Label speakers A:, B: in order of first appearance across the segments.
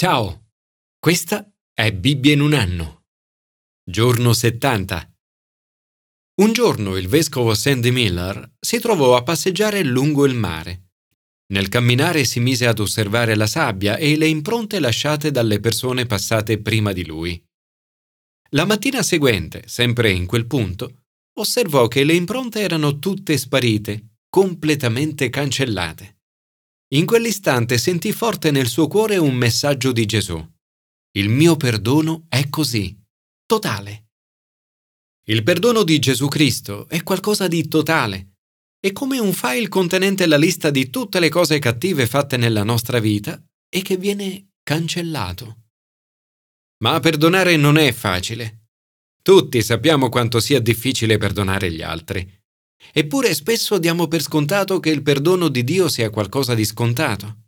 A: Ciao, questa è Bibbia in un anno. Giorno 70. Un giorno il vescovo Sandy Miller si trovò a passeggiare lungo il mare. Nel camminare si mise ad osservare la sabbia e le impronte lasciate dalle persone passate prima di lui. La mattina seguente, sempre in quel punto, osservò che le impronte erano tutte sparite, completamente cancellate. In quell'istante sentì forte nel suo cuore un messaggio di Gesù. Il mio perdono è così, totale. Il perdono di Gesù Cristo è qualcosa di totale. È come un file contenente la lista di tutte le cose cattive fatte nella nostra vita e che viene cancellato. Ma perdonare non è facile. Tutti sappiamo quanto sia difficile perdonare gli altri. Eppure spesso diamo per scontato che il perdono di Dio sia qualcosa di scontato.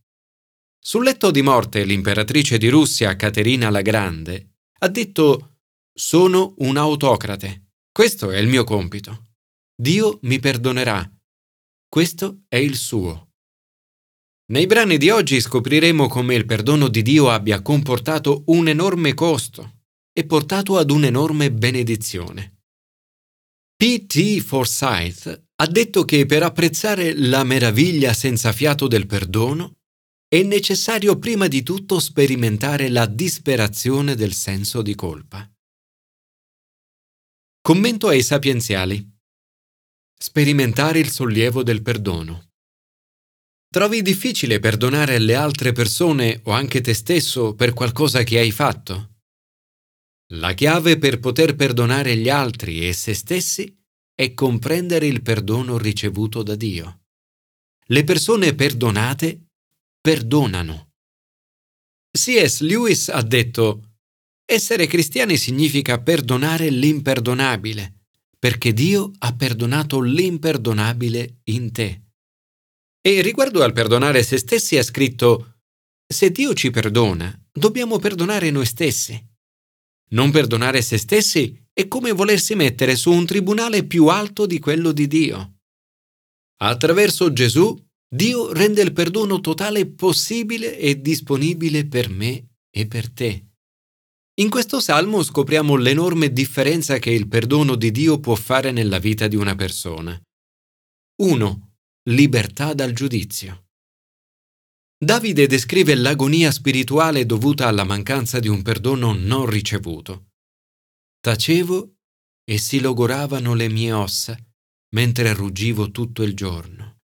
A: Sul letto di morte l'imperatrice di Russia, Caterina la Grande, ha detto Sono un autocrate. Questo è il mio compito. Dio mi perdonerà. Questo è il suo. Nei brani di oggi scopriremo come il perdono di Dio abbia comportato un enorme costo e portato ad un'enorme benedizione. P.T. Forsyth ha detto che per apprezzare la meraviglia senza fiato del perdono è necessario prima di tutto sperimentare la disperazione del senso di colpa. Commento ai sapienziali. Sperimentare il sollievo del perdono. Trovi difficile perdonare le altre persone o anche te stesso per qualcosa che hai fatto? La chiave per poter perdonare gli altri e se stessi è comprendere il perdono ricevuto da Dio. Le persone perdonate perdonano. C.S. Lewis ha detto, essere cristiani significa perdonare l'imperdonabile, perché Dio ha perdonato l'imperdonabile in te. E riguardo al perdonare se stessi ha scritto, se Dio ci perdona, dobbiamo perdonare noi stessi. Non perdonare se stessi è come volersi mettere su un tribunale più alto di quello di Dio. Attraverso Gesù, Dio rende il perdono totale possibile e disponibile per me e per te. In questo salmo scopriamo l'enorme differenza che il perdono di Dio può fare nella vita di una persona. 1. Libertà dal giudizio. Davide descrive l'agonia spirituale dovuta alla mancanza di un perdono non ricevuto. Tacevo e si logoravano le mie ossa mentre ruggivo tutto il giorno.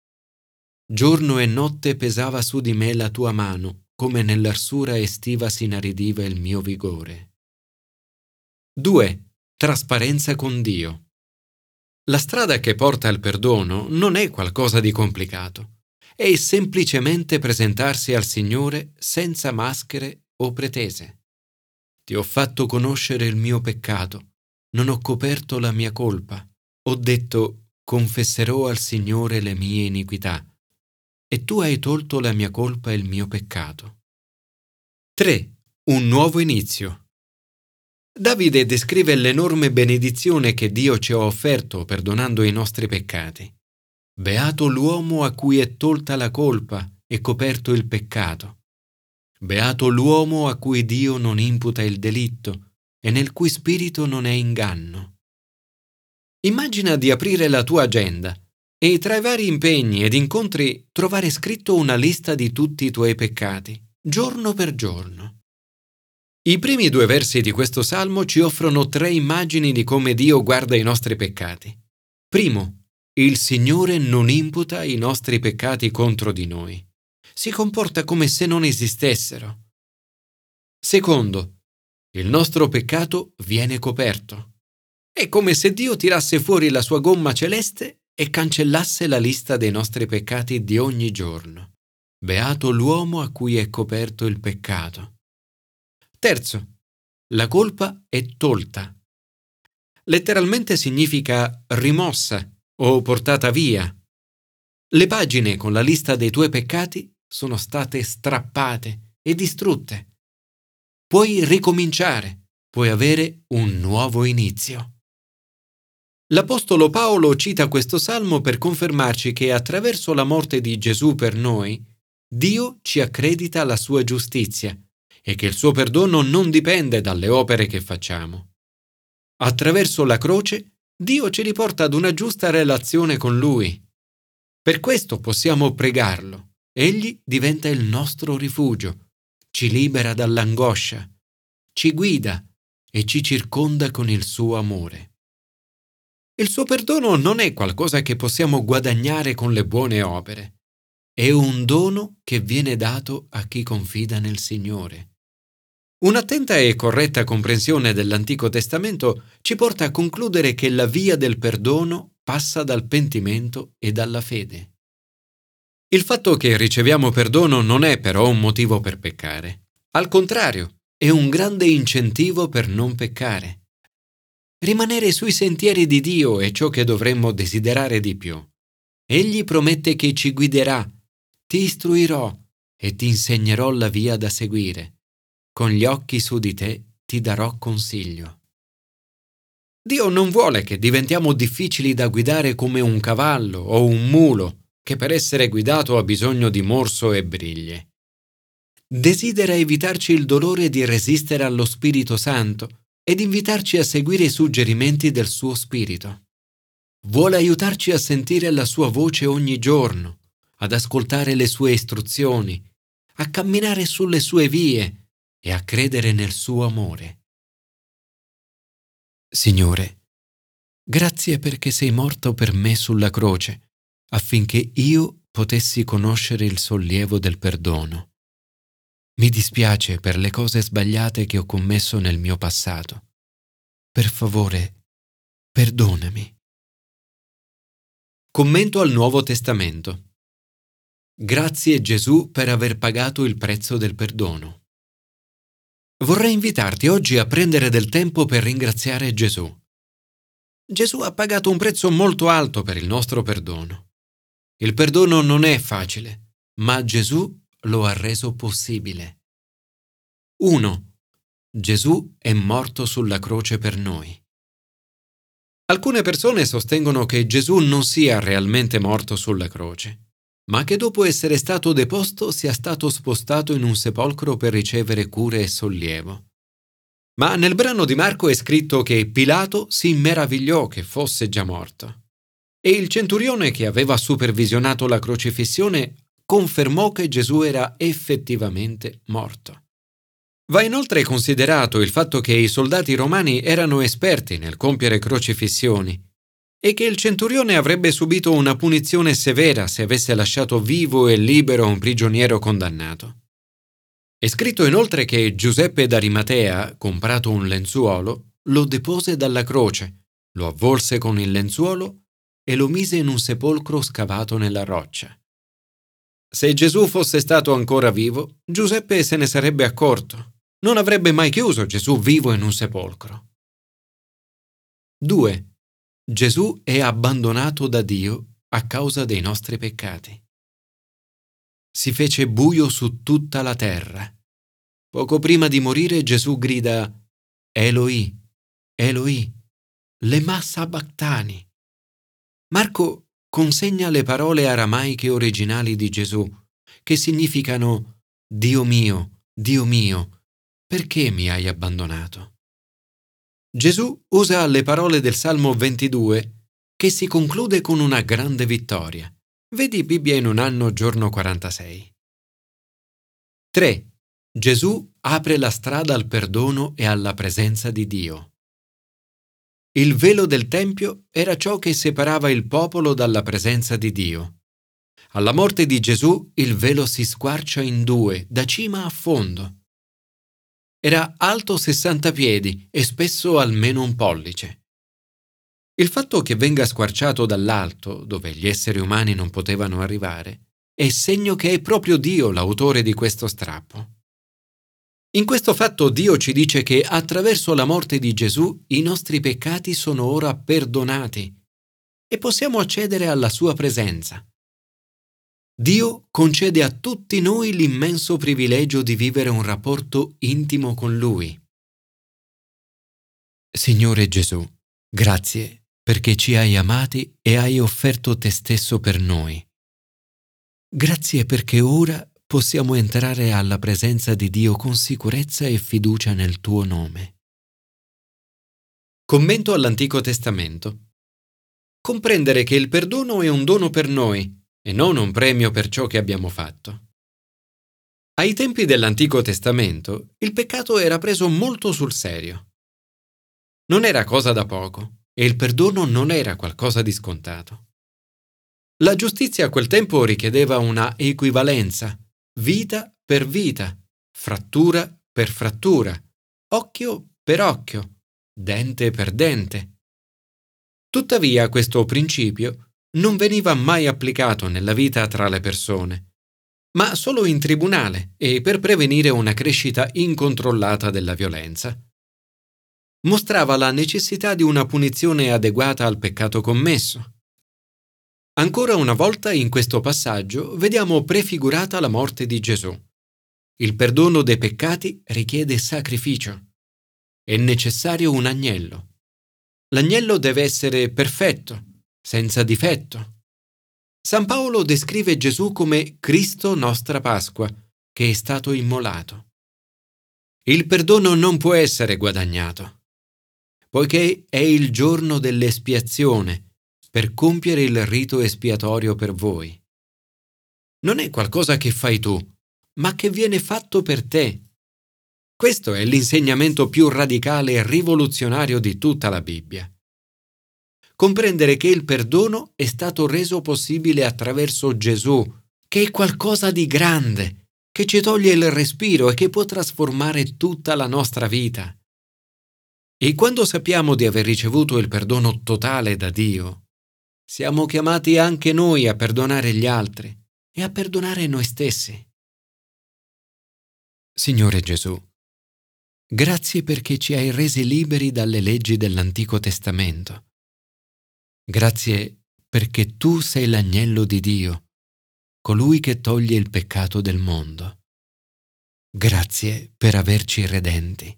A: Giorno e notte pesava su di me la tua mano, come nell'arsura estiva si inaridiva il mio vigore. 2. Trasparenza con Dio. La strada che porta al perdono non è qualcosa di complicato è semplicemente presentarsi al Signore senza maschere o pretese. Ti ho fatto conoscere il mio peccato, non ho coperto la mia colpa, ho detto confesserò al Signore le mie iniquità, e tu hai tolto la mia colpa e il mio peccato. 3. Un nuovo inizio. Davide descrive l'enorme benedizione che Dio ci ha offerto perdonando i nostri peccati. Beato l'uomo a cui è tolta la colpa e coperto il peccato. Beato l'uomo a cui Dio non imputa il delitto e nel cui spirito non è inganno. Immagina di aprire la tua agenda e tra i vari impegni ed incontri trovare scritto una lista di tutti i tuoi peccati, giorno per giorno. I primi due versi di questo salmo ci offrono tre immagini di come Dio guarda i nostri peccati. Primo, il Signore non imputa i nostri peccati contro di noi. Si comporta come se non esistessero. Secondo, il nostro peccato viene coperto. È come se Dio tirasse fuori la sua gomma celeste e cancellasse la lista dei nostri peccati di ogni giorno. Beato l'uomo a cui è coperto il peccato. Terzo, la colpa è tolta. Letteralmente significa rimossa o portata via. Le pagine con la lista dei tuoi peccati sono state strappate e distrutte. Puoi ricominciare, puoi avere un nuovo inizio. L'Apostolo Paolo cita questo salmo per confermarci che attraverso la morte di Gesù per noi, Dio ci accredita la sua giustizia e che il suo perdono non dipende dalle opere che facciamo. Attraverso la croce Dio ci riporta ad una giusta relazione con Lui. Per questo possiamo pregarlo. Egli diventa il nostro rifugio, ci libera dall'angoscia, ci guida e ci circonda con il suo amore. Il suo perdono non è qualcosa che possiamo guadagnare con le buone opere, è un dono che viene dato a chi confida nel Signore. Un'attenta e corretta comprensione dell'Antico Testamento ci porta a concludere che la via del perdono passa dal pentimento e dalla fede. Il fatto che riceviamo perdono non è però un motivo per peccare. Al contrario, è un grande incentivo per non peccare. Rimanere sui sentieri di Dio è ciò che dovremmo desiderare di più. Egli promette che ci guiderà, ti istruirò e ti insegnerò la via da seguire con gli occhi su di te ti darò consiglio. Dio non vuole che diventiamo difficili da guidare come un cavallo o un mulo che per essere guidato ha bisogno di morso e briglie. Desidera evitarci il dolore di resistere allo Spirito Santo ed invitarci a seguire i suggerimenti del suo Spirito. Vuole aiutarci a sentire la sua voce ogni giorno, ad ascoltare le sue istruzioni, a camminare sulle sue vie e a credere nel suo amore. Signore, grazie perché sei morto per me sulla croce, affinché io potessi conoscere il sollievo del perdono. Mi dispiace per le cose sbagliate che ho commesso nel mio passato. Per favore, perdonami. Commento al Nuovo Testamento. Grazie Gesù per aver pagato il prezzo del perdono. Vorrei invitarti oggi a prendere del tempo per ringraziare Gesù. Gesù ha pagato un prezzo molto alto per il nostro perdono. Il perdono non è facile, ma Gesù lo ha reso possibile. 1. Gesù è morto sulla croce per noi. Alcune persone sostengono che Gesù non sia realmente morto sulla croce ma che dopo essere stato deposto sia stato spostato in un sepolcro per ricevere cure e sollievo. Ma nel brano di Marco è scritto che Pilato si meravigliò che fosse già morto. E il centurione che aveva supervisionato la crocifissione confermò che Gesù era effettivamente morto. Va inoltre considerato il fatto che i soldati romani erano esperti nel compiere crocifissioni e che il centurione avrebbe subito una punizione severa se avesse lasciato vivo e libero un prigioniero condannato. È scritto inoltre che Giuseppe d'Arimatea, comprato un lenzuolo, lo depose dalla croce, lo avvolse con il lenzuolo e lo mise in un sepolcro scavato nella roccia. Se Gesù fosse stato ancora vivo, Giuseppe se ne sarebbe accorto. Non avrebbe mai chiuso Gesù vivo in un sepolcro. 2. Gesù è abbandonato da Dio a causa dei nostri peccati. Si fece buio su tutta la terra. Poco prima di morire Gesù grida Eloi, Eloi, lema sabachthani. Marco consegna le parole aramaiche originali di Gesù, che significano Dio mio, Dio mio, perché mi hai abbandonato? Gesù usa le parole del Salmo 22 che si conclude con una grande vittoria. Vedi Bibbia in un anno giorno 46. 3. Gesù apre la strada al perdono e alla presenza di Dio. Il velo del Tempio era ciò che separava il popolo dalla presenza di Dio. Alla morte di Gesù il velo si squarcia in due, da cima a fondo. Era alto 60 piedi e spesso almeno un pollice. Il fatto che venga squarciato dall'alto, dove gli esseri umani non potevano arrivare, è segno che è proprio Dio l'autore di questo strappo. In questo fatto Dio ci dice che attraverso la morte di Gesù i nostri peccati sono ora perdonati e possiamo accedere alla sua presenza. Dio concede a tutti noi l'immenso privilegio di vivere un rapporto intimo con Lui. Signore Gesù, grazie perché ci hai amati e hai offerto te stesso per noi. Grazie perché ora possiamo entrare alla presenza di Dio con sicurezza e fiducia nel tuo nome. Commento all'Antico Testamento. Comprendere che il perdono è un dono per noi e non un premio per ciò che abbiamo fatto. Ai tempi dell'Antico Testamento il peccato era preso molto sul serio. Non era cosa da poco e il perdono non era qualcosa di scontato. La giustizia a quel tempo richiedeva una equivalenza, vita per vita, frattura per frattura, occhio per occhio, dente per dente. Tuttavia questo principio non veniva mai applicato nella vita tra le persone, ma solo in tribunale e per prevenire una crescita incontrollata della violenza. Mostrava la necessità di una punizione adeguata al peccato commesso. Ancora una volta in questo passaggio vediamo prefigurata la morte di Gesù. Il perdono dei peccati richiede sacrificio. È necessario un agnello. L'agnello deve essere perfetto, senza difetto. San Paolo descrive Gesù come Cristo nostra Pasqua, che è stato immolato. Il perdono non può essere guadagnato, poiché è il giorno dell'espiazione per compiere il rito espiatorio per voi. Non è qualcosa che fai tu, ma che viene fatto per te. Questo è l'insegnamento più radicale e rivoluzionario di tutta la Bibbia. Comprendere che il perdono è stato reso possibile attraverso Gesù, che è qualcosa di grande, che ci toglie il respiro e che può trasformare tutta la nostra vita. E quando sappiamo di aver ricevuto il perdono totale da Dio, siamo chiamati anche noi a perdonare gli altri e a perdonare noi stessi. Signore Gesù, grazie perché ci hai resi liberi dalle leggi dell'Antico Testamento. Grazie perché tu sei l'agnello di Dio, colui che toglie il peccato del mondo. Grazie per averci redenti.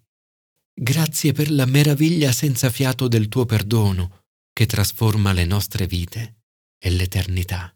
A: Grazie per la meraviglia senza fiato del tuo perdono che trasforma le nostre vite e l'eternità.